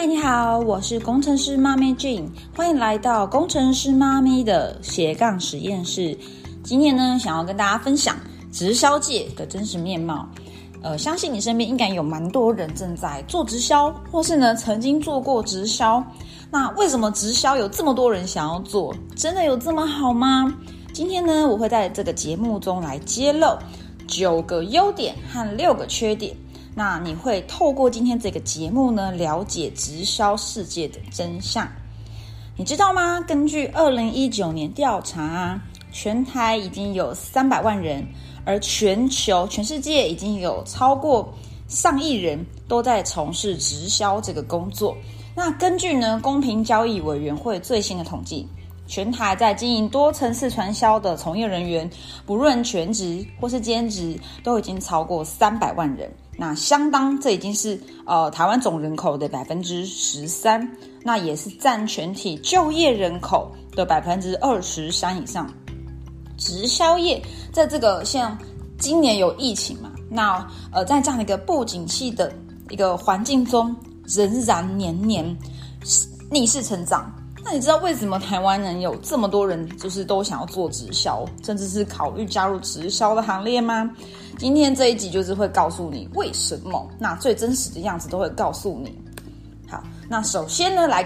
嗨，你好，我是工程师妈咪 Jane，欢迎来到工程师妈咪的斜杠实验室。今天呢，想要跟大家分享直销界的真实面貌。呃，相信你身边应该有蛮多人正在做直销，或是呢曾经做过直销。那为什么直销有这么多人想要做？真的有这么好吗？今天呢，我会在这个节目中来揭露九个优点和六个缺点。那你会透过今天这个节目呢，了解直销世界的真相。你知道吗？根据二零一九年调查，全台已经有三百万人，而全球全世界已经有超过上亿人都在从事直销这个工作。那根据呢公平交易委员会最新的统计，全台在经营多层次传销的从业人员，不论全职或是兼职，都已经超过三百万人。那相当，这已经是呃台湾总人口的百分之十三，那也是占全体就业人口的百分之二十三以上。直销业在这个像今年有疫情嘛，那呃在这样的一个不景气的一个环境中。仍然年年逆势成长。那你知道为什么台湾人有这么多人就是都想要做直销，甚至是考虑加入直销的行列吗？今天这一集就是会告诉你为什么。那最真实的样子都会告诉你。好，那首先呢，来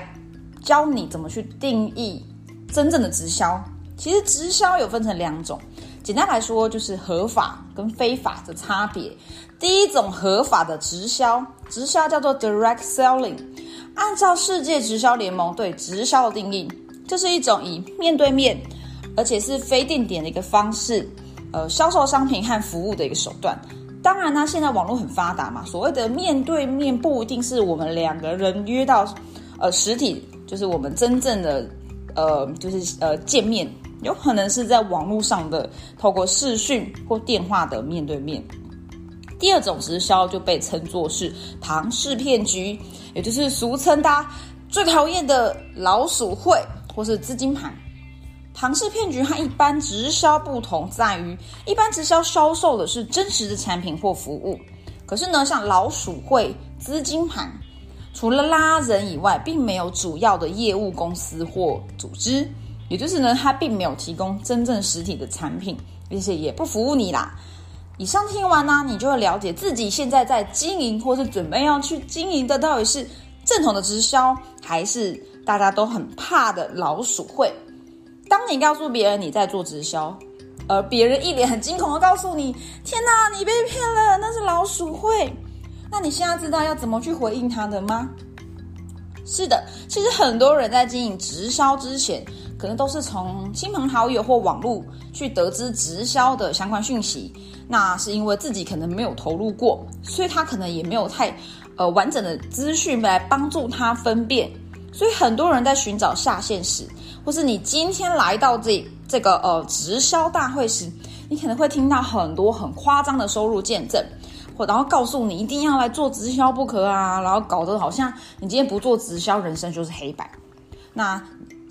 教你怎么去定义真正的直销。其实直销有分成两种。简单来说，就是合法跟非法的差别。第一种合法的直销，直销叫做 direct selling。按照世界直销联盟对直销的定义，这是一种以面对面，而且是非定点的一个方式，呃，销售商品和服务的一个手段。当然呢，现在网络很发达嘛，所谓的面对面不一定是我们两个人约到，呃，实体，就是我们真正的，呃，就是呃见面。有可能是在网络上的透过视讯或电话的面对面。第二种直销就被称作是庞氏骗局，也就是俗称大家最讨厌的老鼠会或是资金盘。庞氏骗局和一般直销不同在于，一般直销销售的是真实的产品或服务，可是呢，像老鼠会、资金盘，除了拉人以外，并没有主要的业务公司或组织。也就是呢，它并没有提供真正实体的产品，而且也不服务你啦。以上听完呢，你就会了解自己现在在经营或是准备要去经营的，到底是正统的直销，还是大家都很怕的老鼠会。当你告诉别人你在做直销，而别人一脸很惊恐的告诉你：“天哪，你被骗了，那是老鼠会。”那你现在知道要怎么去回应他的吗？是的，其实很多人在经营直销之前。可能都是从亲朋好友或网络去得知直销的相关讯息，那是因为自己可能没有投入过，所以他可能也没有太呃完整的资讯来帮助他分辨。所以很多人在寻找下线时，或是你今天来到这这个呃直销大会时，你可能会听到很多很夸张的收入见证，或然后告诉你一定要来做直销不可啊，然后搞得好像你今天不做直销，人生就是黑白。那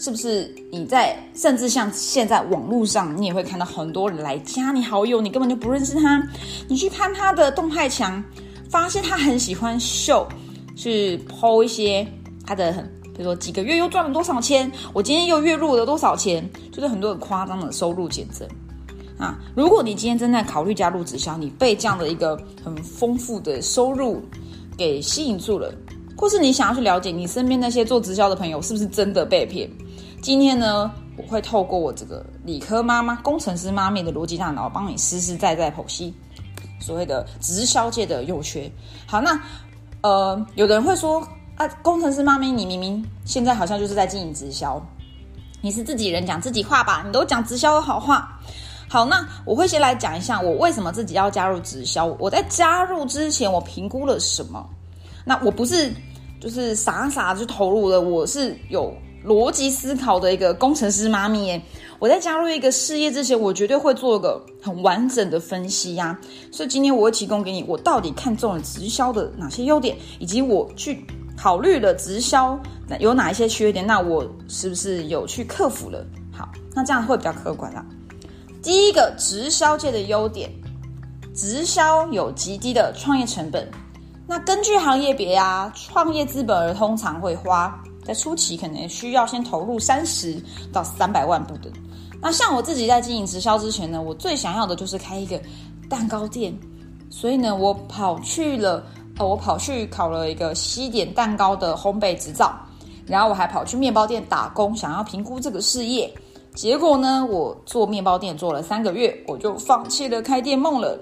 是不是你在甚至像现在网络上，你也会看到很多人来加你好友，你根本就不认识他。你去看他的动态墙，发现他很喜欢秀，去抛一些他的很，比如说几个月又赚了多少钱，我今天又月入了多少钱，就是很多很夸张的收入减增啊。如果你今天正在考虑加入直销，你被这样的一个很丰富的收入给吸引住了，或是你想要去了解你身边那些做直销的朋友是不是真的被骗？今天呢，我会透过我这个理科妈妈、工程师妈咪的逻辑大脑，帮你实实在在剖析所谓的直销界的优缺。好，那呃，有的人会说啊，工程师妈咪，你明明现在好像就是在经营直销，你是自己人讲自己话吧？你都讲直销的好话。好，那我会先来讲一下我为什么自己要加入直销。我在加入之前，我评估了什么？那我不是就是傻傻就投入了，我是有。逻辑思考的一个工程师妈咪耶，我在加入一个事业之前，我绝对会做个很完整的分析呀。所以今天我会提供给你，我到底看中了直销的哪些优点，以及我去考虑了直销有哪一些缺点，那我是不是有去克服了？好，那这样会比较客观啦。第一个直销界的优点，直销有极低的创业成本，那根据行业别啊，创业资本儿通常会花在初期可能需要先投入三十到三百万不等。那像我自己在经营直销之前呢，我最想要的就是开一个蛋糕店，所以呢，我跑去了，呃，我跑去考了一个西点蛋糕的烘焙执照，然后我还跑去面包店打工，想要评估这个事业。结果呢，我做面包店做了三个月，我就放弃了开店梦了。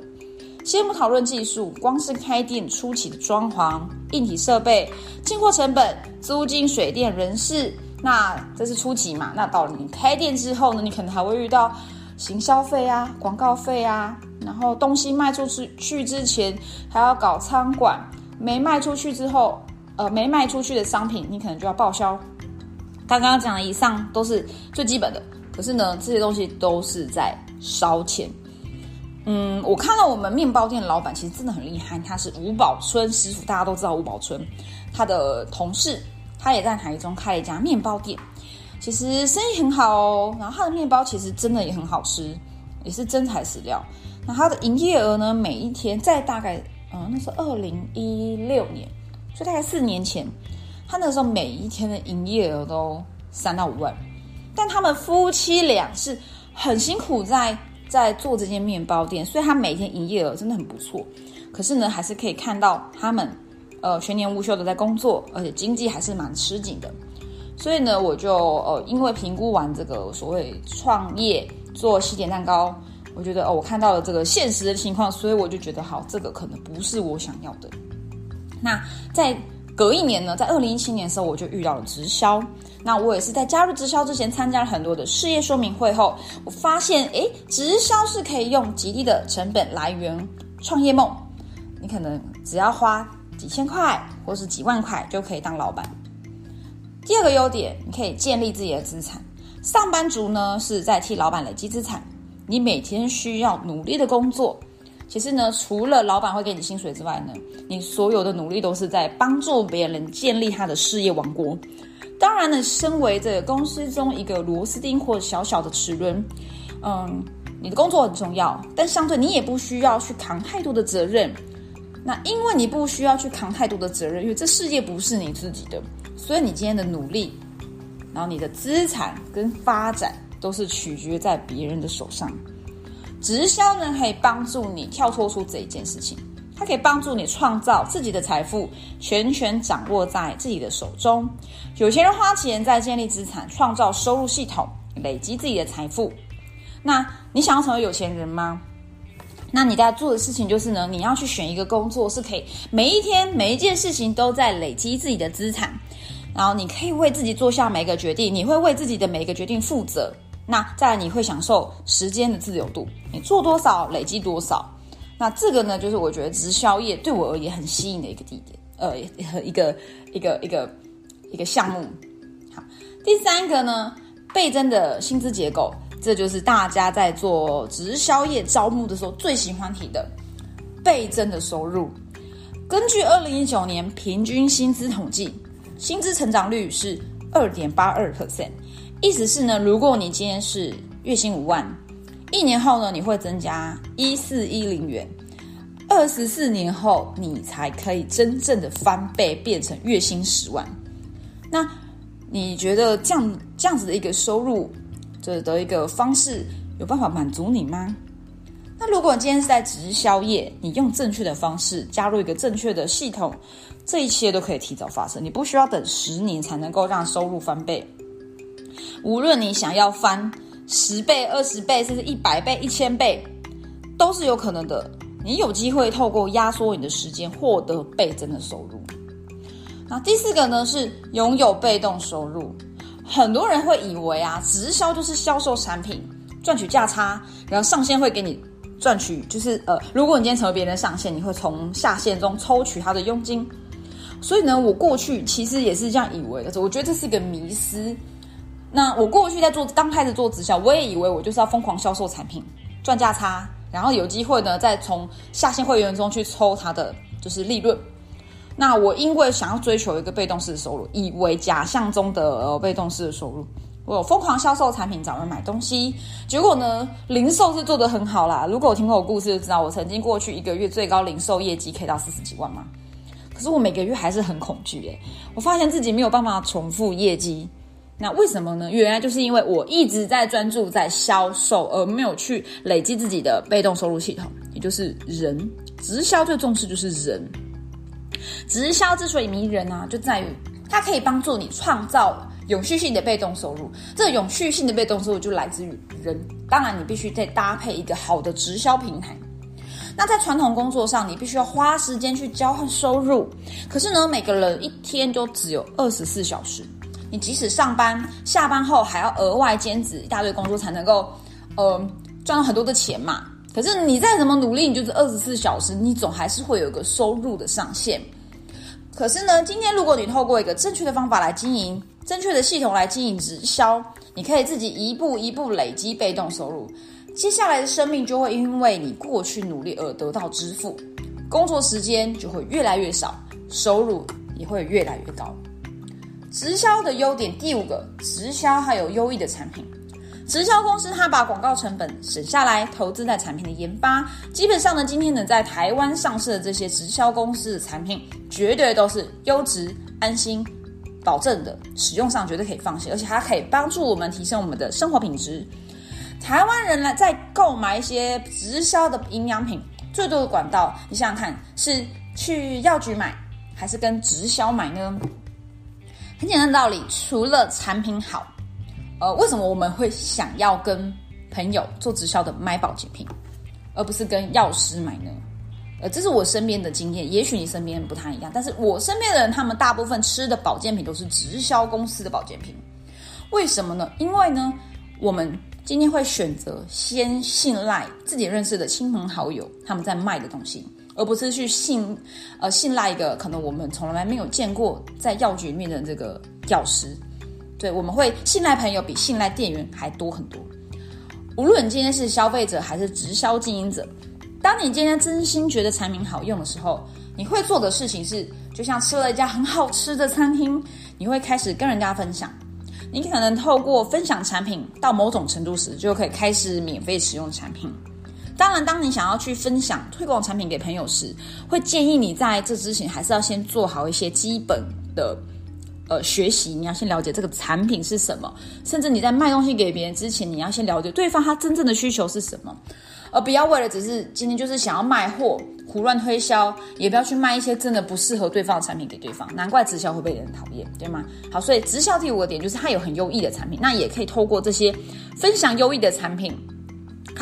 先不讨论技术，光是开店初期的装潢、硬体设备、进货成本、租金、水电、人事，那这是初期嘛？那到了你开店之后呢，你可能还会遇到行销费啊、广告费啊，然后东西卖出去去之前还要搞仓管，没卖出去之后，呃，没卖出去的商品你可能就要报销。刚刚讲的以上都是最基本的，可是呢，这些东西都是在烧钱。嗯，我看到我们面包店的老板其实真的很厉害，他是吴宝春师傅，大家都知道吴宝春，他的同事他也在台中开了一家面包店，其实生意很好哦。然后他的面包其实真的也很好吃，也是真材实料。那他的营业额呢，每一天在大概嗯，那是二零一六年，所以大概四年前，他那时候每一天的营业额都三到五万。但他们夫妻俩是很辛苦在。在做这间面包店，所以他每天营业额真的很不错。可是呢，还是可以看到他们，呃，全年无休的在工作，而且经济还是蛮吃紧的。所以呢，我就呃，因为评估完这个所谓创业做西点蛋糕，我觉得哦，我看到了这个现实的情况，所以我就觉得好，这个可能不是我想要的。那在隔一年呢，在二零一七年的时候，我就遇到了直销。那我也是在加入直销之前，参加了很多的事业说明会后，我发现，诶，直销是可以用极低的成本来源创业梦。你可能只要花几千块或是几万块就可以当老板。第二个优点，你可以建立自己的资产。上班族呢是在替老板累积资产，你每天需要努力的工作。其实呢，除了老板会给你薪水之外呢，你所有的努力都是在帮助别人建立他的事业王国。当然呢，身为这个公司中一个螺丝钉或小小的齿轮，嗯，你的工作很重要，但相对你也不需要去扛太多的责任。那因为你不需要去扛太多的责任，因为这世界不是你自己的，所以你今天的努力，然后你的资产跟发展都是取决于在别人的手上。直销呢，可以帮助你跳脱出这一件事情。它可以帮助你创造自己的财富，全权掌握在自己的手中。有钱人花钱在建立资产、创造收入系统，累积自己的财富。那你想要成为有钱人吗？那你在做的事情就是呢，你要去选一个工作，是可以每一天每一件事情都在累积自己的资产，然后你可以为自己做下每一个决定，你会为自己的每一个决定负责。那再来，你会享受时间的自由度，你做多少累积多少。那这个呢，就是我觉得直销业对我而言很吸引的一个地点，呃，一个一个一个一个项目。好，第三个呢，倍增的薪资结构，这就是大家在做直销业招募的时候最喜欢提的倍增的收入。根据二零一九年平均薪资统计，薪资成长率是二点八二 percent，意思是呢，如果你今天是月薪五万。一年后呢，你会增加一四一零元，二十四年后你才可以真正的翻倍，变成月薪十万。那你觉得这样这样子的一个收入这的一个方式有办法满足你吗？那如果今天是在直销业，你用正确的方式加入一个正确的系统，这一切都可以提早发生，你不需要等十年才能够让收入翻倍。无论你想要翻。十倍、二十倍，甚至一百倍、一千倍，都是有可能的。你有机会透过压缩你的时间，获得倍增的收入。那第四个呢，是拥有被动收入。很多人会以为啊，直销就是销售产品，赚取价差，然后上线会给你赚取，就是呃，如果你今天成为别人的上线，你会从下线中抽取他的佣金。所以呢，我过去其实也是这样以为的，我觉得这是一个迷思。那我过去在做刚开始做直销，我也以为我就是要疯狂销售产品赚价差，然后有机会呢再从下线会员中去抽他的就是利润。那我因为想要追求一个被动式的收入，以为假象中的被动式的收入，我疯狂销售产品找人买东西，结果呢零售是做得很好啦。如果我听过我故事就知道，我曾经过去一个月最高零售业绩可以到四十几万嘛。可是我每个月还是很恐惧诶，我发现自己没有办法重复业绩。那为什么呢？原来就是因为我一直在专注在销售，而没有去累积自己的被动收入系统，也就是人。直销最重视就是人。直销之所以迷人啊，就在于它可以帮助你创造永续性的被动收入。这永续性的被动收入就来自于人。当然，你必须再搭配一个好的直销平台。那在传统工作上，你必须要花时间去交换收入。可是呢，每个人一天就只有二十四小时。你即使上班，下班后还要额外兼职一大堆工作，才能够，呃，赚到很多的钱嘛。可是你再怎么努力，你就是二十四小时，你总还是会有一个收入的上限。可是呢，今天如果你透过一个正确的方法来经营，正确的系统来经营直销，你可以自己一步一步累积被动收入。接下来的生命就会因为你过去努力而得到支付，工作时间就会越来越少，收入也会越来越高。直销的优点，第五个，直销还有优异的产品。直销公司它把广告成本省下来，投资在产品的研发。基本上呢，今天能在台湾上市的这些直销公司的产品，绝对都是优质、安心、保证的，使用上绝对可以放心，而且它可以帮助我们提升我们的生活品质。台湾人呢在购买一些直销的营养品，最多的管道，你想想看，是去药局买，还是跟直销买呢？很简单的道理，除了产品好，呃，为什么我们会想要跟朋友做直销的买保健品，而不是跟药师买呢？呃，这是我身边的经验，也许你身边不太一样，但是我身边的人，他们大部分吃的保健品都是直销公司的保健品。为什么呢？因为呢，我们今天会选择先信赖自己认识的亲朋好友他们在卖的东西。而不是去信，呃，信赖一个可能我们从来没有见过在药局里面的这个药师，对，我们会信赖朋友比信赖店员还多很多。无论今天是消费者还是直销经营者，当你今天真心觉得产品好用的时候，你会做的事情是，就像吃了一家很好吃的餐厅，你会开始跟人家分享。你可能透过分享产品到某种程度时，就可以开始免费使用产品。当然，当你想要去分享、推广产品给朋友时，会建议你在这之前还是要先做好一些基本的呃学习。你要先了解这个产品是什么，甚至你在卖东西给别人之前，你要先了解对方他真正的需求是什么，而不要为了只是今天就是想要卖货胡乱推销，也不要去卖一些真的不适合对方的产品给对方。难怪直销会被人讨厌，对吗？好，所以直销第五个点就是它有很优异的产品，那也可以透过这些分享优异的产品。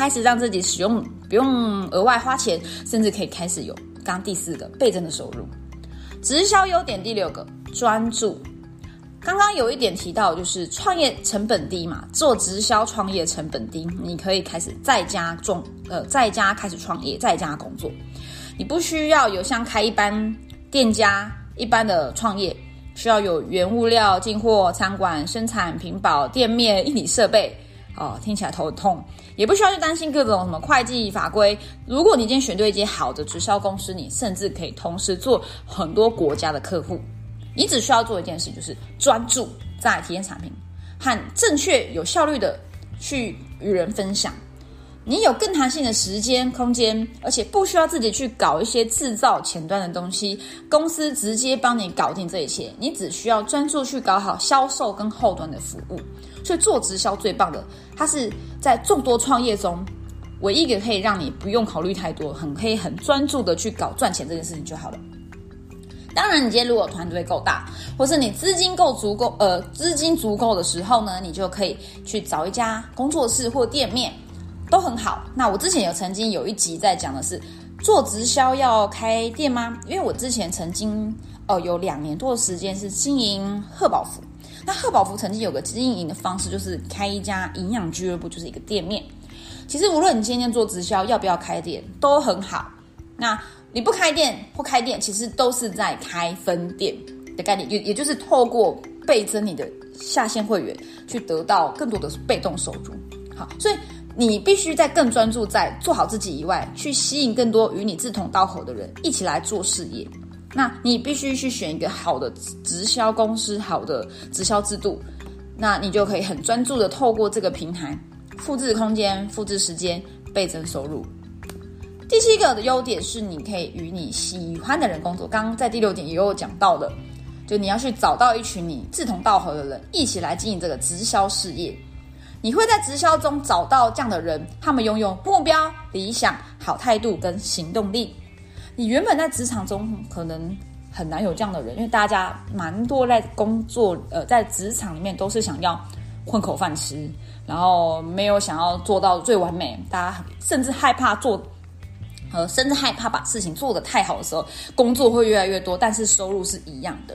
开始让自己使用不用额外花钱，甚至可以开始有刚第四个倍增的收入。直销优点第六个专注。刚刚有一点提到，就是创业成本低嘛，做直销创业成本低，你可以开始在家种呃在家开始创业，在家工作，你不需要有像开一般店家一般的创业，需要有原物料进货、餐馆生产、屏保、店面、一体设备。哦，听起来头痛，也不需要去担心各种什么会计法规。如果你今天选对一间好的直销公司，你甚至可以同时做很多国家的客户。你只需要做一件事，就是专注在体验产品和正确有效率的去与人分享。你有更弹性的时间空间，而且不需要自己去搞一些制造前端的东西，公司直接帮你搞定这一切。你只需要专注去搞好销售跟后端的服务。所以做直销最棒的，它是在众多创业中唯一一个可以让你不用考虑太多，很可以很专注的去搞赚钱这件事情就好了。当然，你今天如果团队够大，或是你资金够足够，呃，资金足够的时候呢，你就可以去找一家工作室或店面。都很好。那我之前有曾经有一集在讲的是做直销要开店吗？因为我之前曾经哦有两年多的时间是经营贺宝福。那贺宝福曾经有个经营的方式，就是开一家营养俱乐部，就是一个店面。其实无论你今天做直销要不要开店都很好。那你不开店或开店，其实都是在开分店的概念，也也就是透过倍增你的下线会员，去得到更多的被动收入。好，所以。你必须在更专注在做好自己以外，去吸引更多与你志同道合的人一起来做事业。那你必须去选一个好的直销公司，好的直销制度，那你就可以很专注的透过这个平台，复制空间、复制时间，倍增收入。第七个的优点是，你可以与你喜欢的人工作。刚刚在第六点也有讲到的，就你要去找到一群你志同道合的人，一起来经营这个直销事业。你会在直销中找到这样的人，他们拥有目标、理想、好态度跟行动力。你原本在职场中可能很难有这样的人，因为大家蛮多在工作，呃，在职场里面都是想要混口饭吃，然后没有想要做到最完美。大家甚至害怕做，呃，甚至害怕把事情做得太好的时候，工作会越来越多，但是收入是一样的。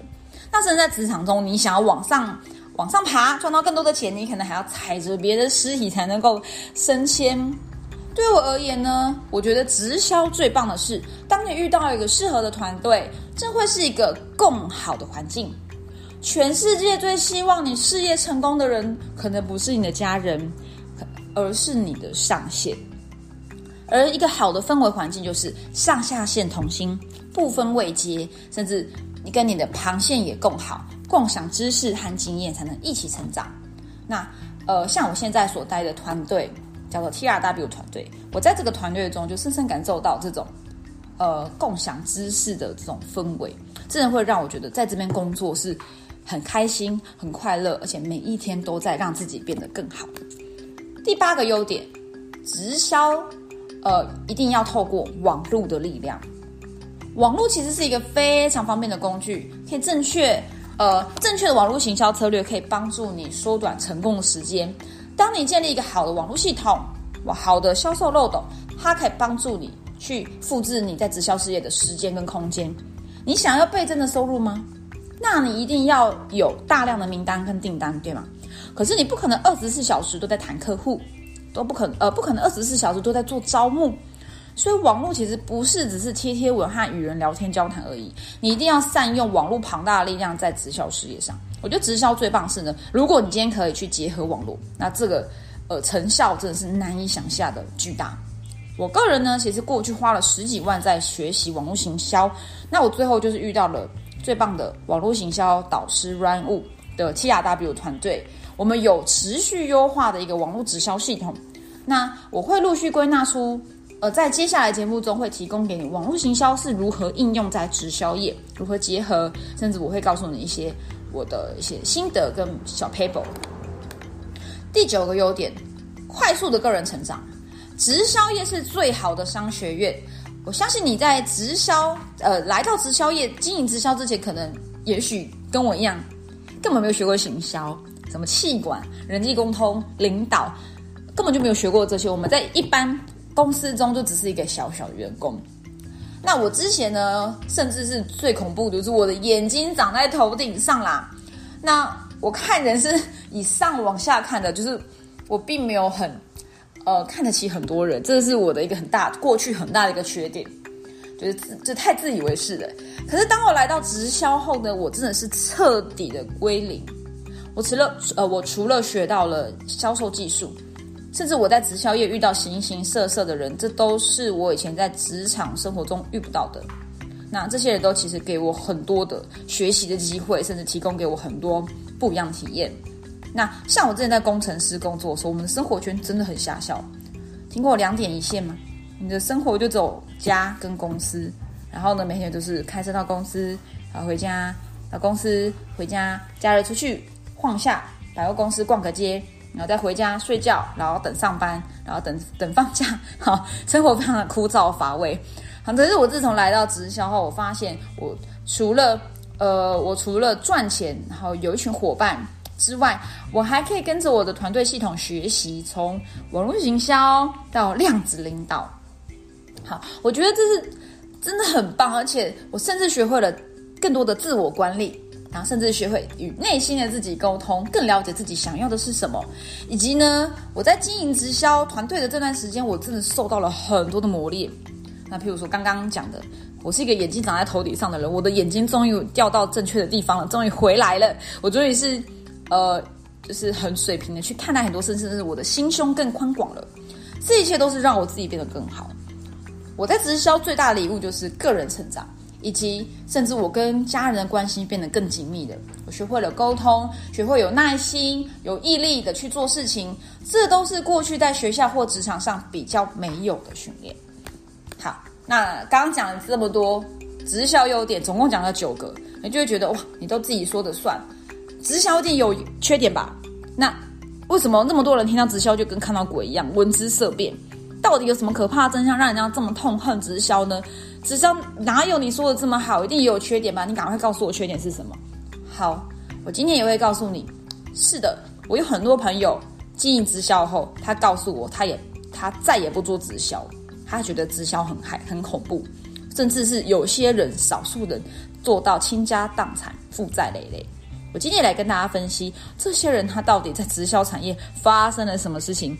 那甚至在职场中，你想要往上。往上爬，赚到更多的钱，你可能还要踩着别的尸体才能够升迁。对我而言呢，我觉得直销最棒的是，当你遇到一个适合的团队，这会是一个更好的环境。全世界最希望你事业成功的人，可能不是你的家人，而是你的上线。而一个好的氛围环境，就是上下线同心，不分位阶，甚至你跟你的旁线也更好。共享知识和经验，才能一起成长。那呃，像我现在所待的团队叫做 T R W 团队，我在这个团队中就深深感受到这种呃共享知识的这种氛围，真的会让我觉得在这边工作是很开心、很快乐，而且每一天都在让自己变得更好。第八个优点，直销呃一定要透过网络的力量。网络其实是一个非常方便的工具，可以正确。呃，正确的网络行销策略可以帮助你缩短成功的时间。当你建立一个好的网络系统，好的销售漏斗，它可以帮助你去复制你在直销事业的时间跟空间。你想要倍增的收入吗？那你一定要有大量的名单跟订单，对吗？可是你不可能二十四小时都在谈客户，都不可能，呃，不可能二十四小时都在做招募。所以网络其实不是只是贴贴文和与人聊天交谈而已，你一定要善用网络庞大的力量在直销事业上。我觉得直销最棒是呢，如果你今天可以去结合网络，那这个呃成效真的是难以想象的巨大。我个人呢，其实过去花了十几万在学习网络行销，那我最后就是遇到了最棒的网络行销导师 Run Wu 的 T R W 团队，我们有持续优化的一个网络直销系统。那我会陆续归纳出。呃，在接下来节目中会提供给你网络行销是如何应用在直销业，如何结合，甚至我会告诉你一些我的一些心得跟小 paper。第九个优点，快速的个人成长。直销业是最好的商学院。我相信你在直销，呃，来到直销业经营直销之前，可能也许跟我一样，根本没有学过行销，什么气管、人际沟通、领导，根本就没有学过这些。我们在一般。公司中就只是一个小小员工，那我之前呢，甚至是最恐怖的就是我的眼睛长在头顶上啦。那我看人是以上往下看的，就是我并没有很呃看得起很多人，这是我的一个很大过去很大的一个缺点，就是自就太自以为是了。可是当我来到直销后呢，我真的是彻底的归零。我除了呃，我除了学到了销售技术。甚至我在直销业遇到形形色色的人，这都是我以前在职场生活中遇不到的。那这些人都其实给我很多的学习的机会，甚至提供给我很多不一样的体验。那像我之前在工程师工作的时候，我们的生活圈真的很狭小。听过两点一线吗？你的生活就走家跟公司，然后呢，每天都是开车到公司，然后回家，到公司回家，假日出去晃下，百货公司逛个街。然后再回家睡觉，然后等上班，然后等等放假，好，生活非常的枯燥乏味。好，可是我自从来到直销后，我发现我除了呃，我除了赚钱，然后有一群伙伴之外，我还可以跟着我的团队系统学习，从网络营销到量子领导。好，我觉得这是真的很棒，而且我甚至学会了更多的自我管理。然后甚至学会与内心的自己沟通，更了解自己想要的是什么，以及呢，我在经营直销团队的这段时间，我真的受到了很多的磨练。那譬如说刚刚讲的，我是一个眼睛长在头顶上的人，我的眼睛终于掉到正确的地方了，终于回来了，我终于是呃，就是很水平的去看待很多事，甚至我的心胸更宽广了。这一切都是让我自己变得更好。我在直销最大的礼物就是个人成长。以及甚至我跟家人的关系变得更紧密的，我学会了沟通，学会有耐心、有毅力的去做事情，这都是过去在学校或职场上比较没有的训练。好，那刚刚讲了这么多直销优点，总共讲了九个，你就会觉得哇，你都自己说的算，直销一定有缺点吧？那为什么那么多人听到直销就跟看到鬼一样，闻之色变？到底有什么可怕的真相，让人家这么痛恨直销呢？直销哪有你说的这么好？一定也有缺点吧？你赶快告诉我缺点是什么？好，我今天也会告诉你。是的，我有很多朋友经营直销后，他告诉我，他也他再也不做直销，他觉得直销很害很恐怖，甚至是有些人少数人做到倾家荡产、负债累累。我今天来跟大家分析，这些人他到底在直销产业发生了什么事情？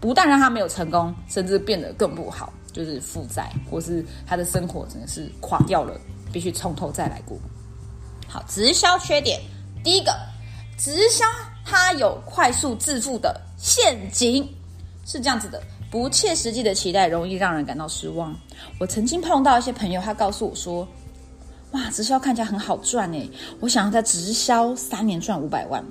不但让他没有成功，甚至变得更不好，就是负债，或是他的生活真的是垮掉了，必须从头再来过。好，直销缺点，第一个，直销它有快速致富的陷阱，是这样子的，不切实际的期待容易让人感到失望。我曾经碰到一些朋友，他告诉我说，哇，直销看起来很好赚诶，我想要在直销三年赚五百万。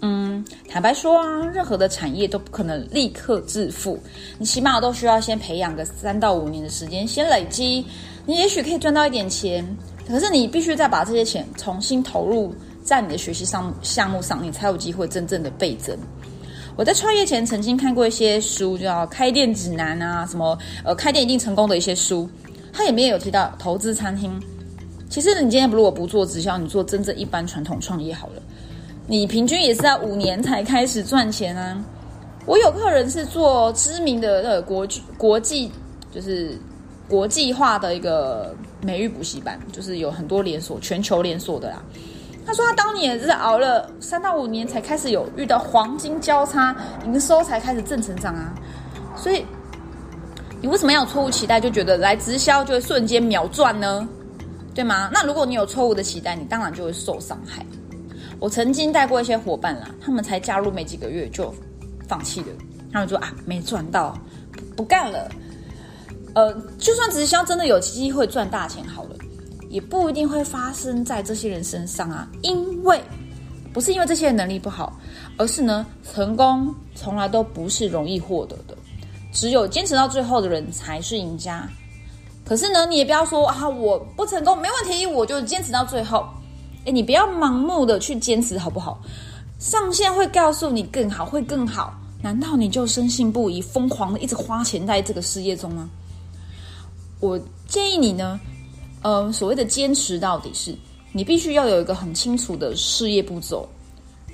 嗯，坦白说啊，任何的产业都不可能立刻致富，你起码都需要先培养个三到五年的时间，先累积。你也许可以赚到一点钱，可是你必须再把这些钱重新投入在你的学习上项目上，你才有机会真正的倍增。我在创业前曾经看过一些书，叫《开店指南》啊，什么呃开店一定成功的一些书，它里面有提到投资餐厅。其实你今天如果不做直销，你做真正一般传统创业好了。你平均也是要五年才开始赚钱啊！我有客人是做知名的呃国际国际，就是国际化的一个美育补习班，就是有很多连锁，全球连锁的啦。他说他当年是熬了三到五年才开始有遇到黄金交叉，营收才开始正成长啊！所以你为什么要有错误期待，就觉得来直销就会瞬间秒赚呢？对吗？那如果你有错误的期待，你当然就会受伤害。我曾经带过一些伙伴啦，他们才加入没几个月就放弃了。他们说啊，没赚到，不干了。呃，就算直销真的有机会赚大钱好了，也不一定会发生在这些人身上啊。因为不是因为这些人能力不好，而是呢，成功从来都不是容易获得的，只有坚持到最后的人才是赢家。可是呢，你也不要说啊，我不成功没问题，我就坚持到最后。哎，你不要盲目的去坚持，好不好？上线会告诉你更好，会更好。难道你就深信不疑，疯狂的一直花钱在这个事业中吗？我建议你呢，呃，所谓的坚持到底是，你必须要有一个很清楚的事业步骤，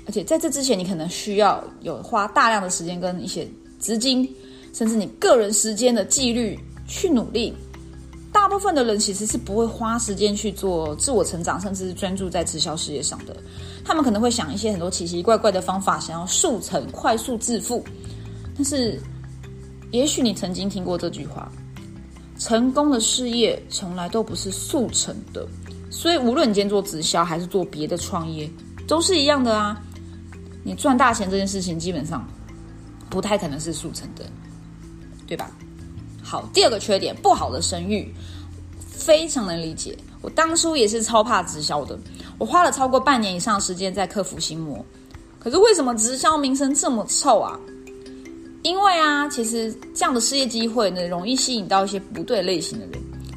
而且在这之前，你可能需要有花大量的时间跟一些资金，甚至你个人时间的纪律去努力。大部分的人其实是不会花时间去做自我成长，甚至是专注在直销事业上的。他们可能会想一些很多奇奇怪怪的方法，想要速成、快速致富。但是，也许你曾经听过这句话：成功的事业从来都不是速成的。所以，无论你今天做直销还是做别的创业，都是一样的啊。你赚大钱这件事情，基本上不太可能是速成的，对吧？好，第二个缺点，不好的声誉，非常能理解。我当初也是超怕直销的，我花了超过半年以上时间在克服心魔。可是为什么直销名声这么臭啊？因为啊，其实这样的事业机会呢，容易吸引到一些不对类型的人。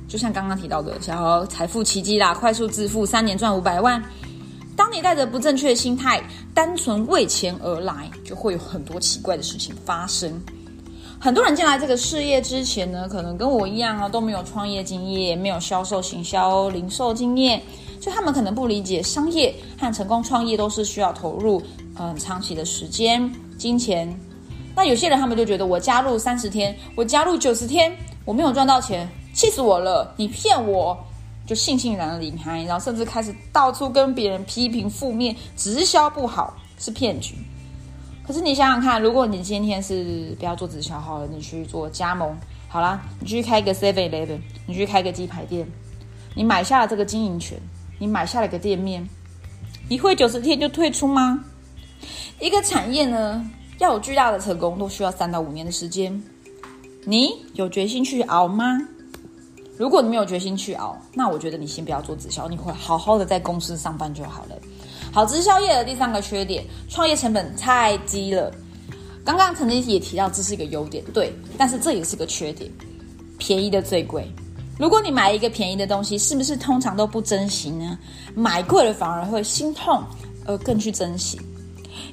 就像刚刚提到的，想要财富奇迹啦，快速致富，三年赚五百万。当你带着不正确的心态，单纯为钱而来，就会有很多奇怪的事情发生。很多人进来这个事业之前呢，可能跟我一样啊，都没有创业经验，没有销售、行销、零售经验，就他们可能不理解商业和成功创业都是需要投入嗯长期的时间、金钱。那有些人他们就觉得，我加入三十天，我加入九十天，我没有赚到钱，气死我了！你骗我，就悻悻然离开，然后甚至开始到处跟别人批评负面，直销不好，是骗局。可是你想想看，如果你今天是不要做直销好了，你去做加盟好啦，你去开一个 Seven Eleven，你去开个鸡排店，你买下了这个经营权，你买下了个店面，你会九十天就退出吗？一个产业呢，要有巨大的成功，都需要三到五年的时间。你有决心去熬吗？如果你没有决心去熬，那我觉得你先不要做直销，你会好好的在公司上班就好了。好，直销业的第三个缺点，创业成本太低了。刚刚曾经也提到这是一个优点，对，但是这也是个缺点。便宜的最贵。如果你买一个便宜的东西，是不是通常都不珍惜呢？买贵了反而会心痛，而更去珍惜。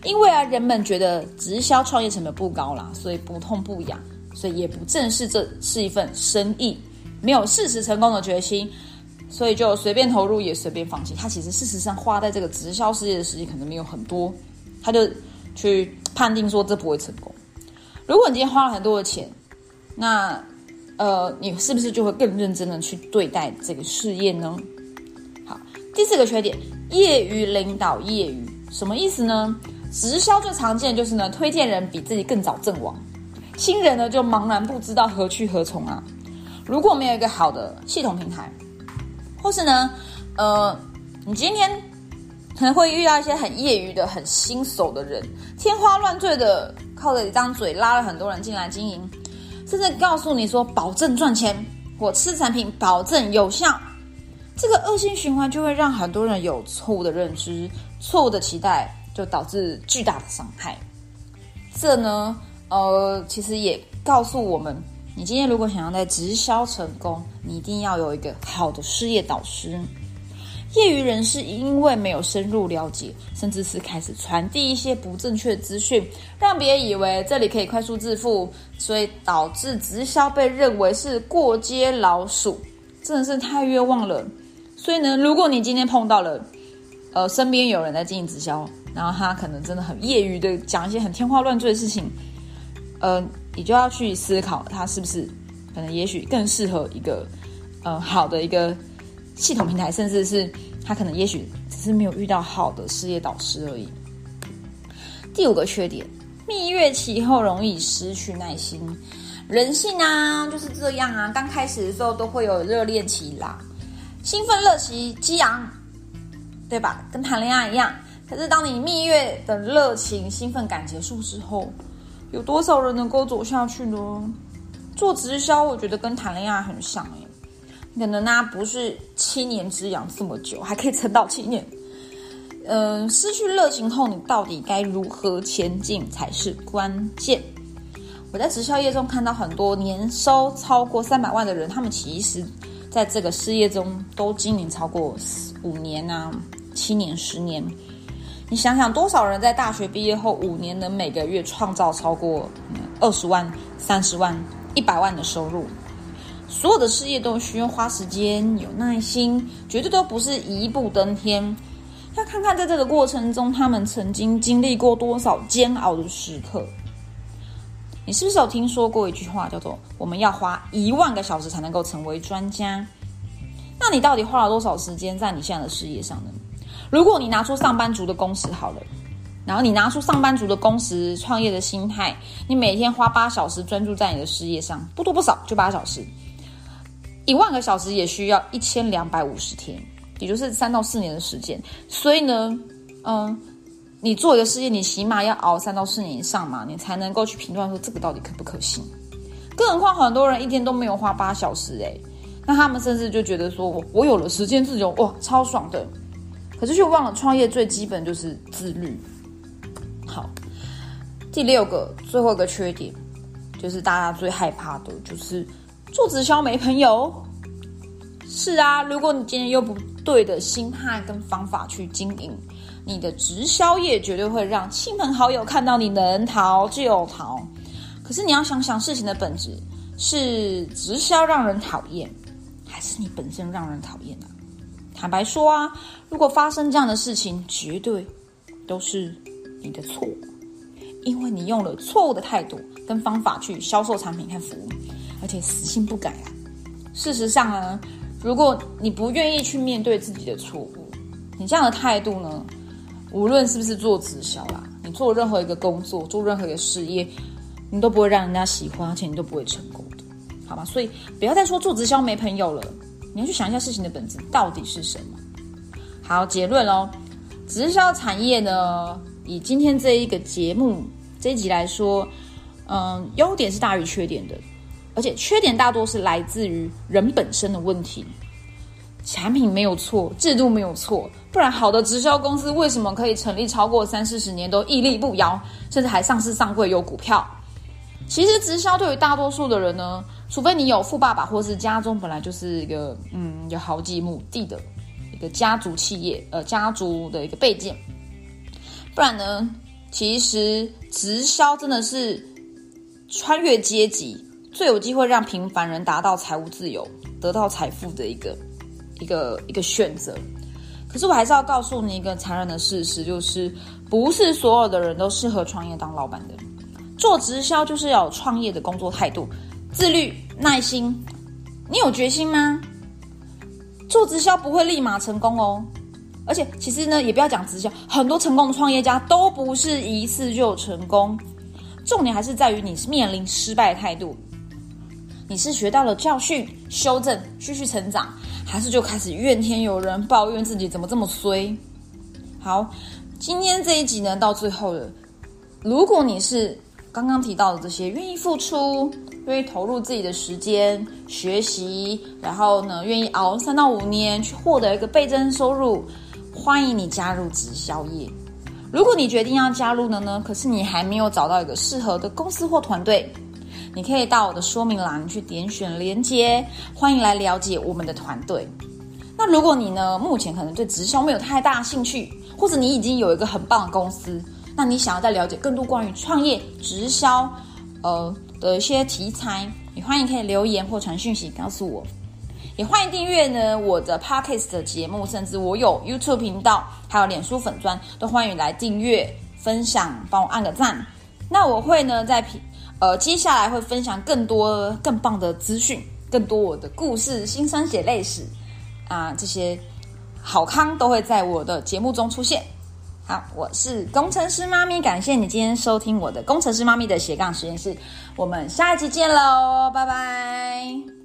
因为啊，人们觉得直销创业成本不高啦，所以不痛不痒，所以也不正视这是一份生意，没有事实成功的决心，所以就随便投入也随便放弃。他其实事实上花在这个直销事业的时间可能没有很多，他就去判定说这不会成功。如果你今天花了很多的钱，那呃，你是不是就会更认真的去对待这个事业呢？好，第四个缺点，业余领导业余，什么意思呢？直销最常见就是呢，推荐人比自己更早阵亡，新人呢就茫然不知道何去何从啊。如果没有一个好的系统平台，或是呢，呃，你今天可能会遇到一些很业余的、很新手的人，天花乱坠的靠着一张嘴拉了很多人进来经营。甚至告诉你说保证赚钱，我吃产品保证有效，这个恶性循环就会让很多人有错误的认知、错误的期待，就导致巨大的伤害。这呢，呃，其实也告诉我们，你今天如果想要在直销成功，你一定要有一个好的事业导师。业余人士因为没有深入了解，甚至是开始传递一些不正确资讯，让别人以为这里可以快速致富，所以导致直销被认为是过街老鼠，真的是太冤枉了。所以呢，如果你今天碰到了，呃，身边有人在经营直销，然后他可能真的很业余的讲一些很天花乱坠的事情，呃，你就要去思考他是不是可能也许更适合一个呃好的一个。系统平台，甚至是他可能也许只是没有遇到好的事业导师而已。第五个缺点，蜜月期后容易失去耐心。人性啊就是这样啊，刚开始的时候都会有热恋期啦，兴奋、热情、激昂，对吧？跟谈恋爱一样。可是当你蜜月的热情、兴奋感结束之后，有多少人能够走下去呢？做直销，我觉得跟谈恋爱很像诶。可能呢不是七年之痒这么久，还可以撑到七年。嗯，失去热情后，你到底该如何前进才是关键。我在直销业中看到很多年收超过三百万的人，他们其实在这个事业中都经营超过五年啊、七年、十年。你想想，多少人在大学毕业后五年能每个月创造超过二十万、三十万、一百万的收入？所有的事业都需要花时间、有耐心，绝对都不是一步登天。要看看在这个过程中，他们曾经经历过多少煎熬的时刻。你是不是有听说过一句话，叫做“我们要花一万个小时才能够成为专家”？那你到底花了多少时间在你现在的事业上呢？如果你拿出上班族的工时好了，然后你拿出上班族的工时、创业的心态，你每天花八小时专注在你的事业上，不多不少就八小时。一万个小时也需要一千两百五十天，也就是三到四年的时间。所以呢，嗯，你做一个事业，你起码要熬三到四年以上嘛，你才能够去评断说这个到底可不可行。更何况很多人一天都没有花八小时，诶，那他们甚至就觉得说我我有了时间自由，哇，超爽的。可是却忘了创业最基本就是自律。好，第六个最后一个缺点，就是大家最害怕的，就是。做直销没朋友，是啊。如果你今天用不对的心态跟方法去经营，你的直销业绝对会让亲朋好友看到你能逃就逃。可是你要想想事情的本质，是直销让人讨厌，还是你本身让人讨厌呢？坦白说啊，如果发生这样的事情，绝对都是你的错，因为你用了错误的态度跟方法去销售产品和服务。而且死性不改啊！事实上呢，如果你不愿意去面对自己的错误，你这样的态度呢，无论是不是做直销啦，你做任何一个工作，做任何一个事业，你都不会让人家喜欢，而且你都不会成功的，好吗？所以不要再说做直销没朋友了，你要去想一下事情的本质到底是什么。好，结论喽，直销产业呢，以今天这一个节目这一集来说，嗯，优点是大于缺点的。而且缺点大多是来自于人本身的问题，产品没有错，制度没有错，不然好的直销公司为什么可以成立超过三四十年都屹立不摇，甚至还上市上柜有股票？其实直销对于大多数的人呢，除非你有富爸爸，或是家中本来就是一个嗯有好几亩地的一个家族企业，呃家族的一个背景，不然呢，其实直销真的是穿越阶级，最有机会让平凡人达到财务自由、得到财富的一个一个一个选择。可是我还是要告诉你一个残忍的事实，就是不是所有的人都适合创业当老板的。做直销就是要有创业的工作态度、自律、耐心。你有决心吗？做直销不会立马成功哦。而且其实呢，也不要讲直销，很多成功的创业家都不是一次就成功。重点还是在于你是面临失败的态度。你是学到了教训，修正，继续成长。还是就开始怨天尤人，抱怨自己怎么这么衰。好，今天这一集呢，到最后了。如果你是刚刚提到的这些，愿意付出，愿意投入自己的时间学习，然后呢，愿意熬三到五年去获得一个倍增收入，欢迎你加入直销业。如果你决定要加入了呢，可是你还没有找到一个适合的公司或团队。你可以到我的说明栏去点选连接，欢迎来了解我们的团队。那如果你呢，目前可能对直销没有太大兴趣，或者你已经有一个很棒的公司，那你想要再了解更多关于创业直销，呃的一些题材，你欢迎可以留言或传讯息告诉我。也欢迎订阅呢我的 Podcast 的节目，甚至我有 YouTube 频道，还有脸书粉砖，都欢迎来订阅、分享，帮我按个赞。那我会呢在评。呃，接下来会分享更多更棒的资讯，更多我的故事、辛酸血泪史啊，这些好康都会在我的节目中出现。好，我是工程师妈咪，感谢你今天收听我的工程师妈咪的斜杠实验室，我们下一期见喽，拜拜。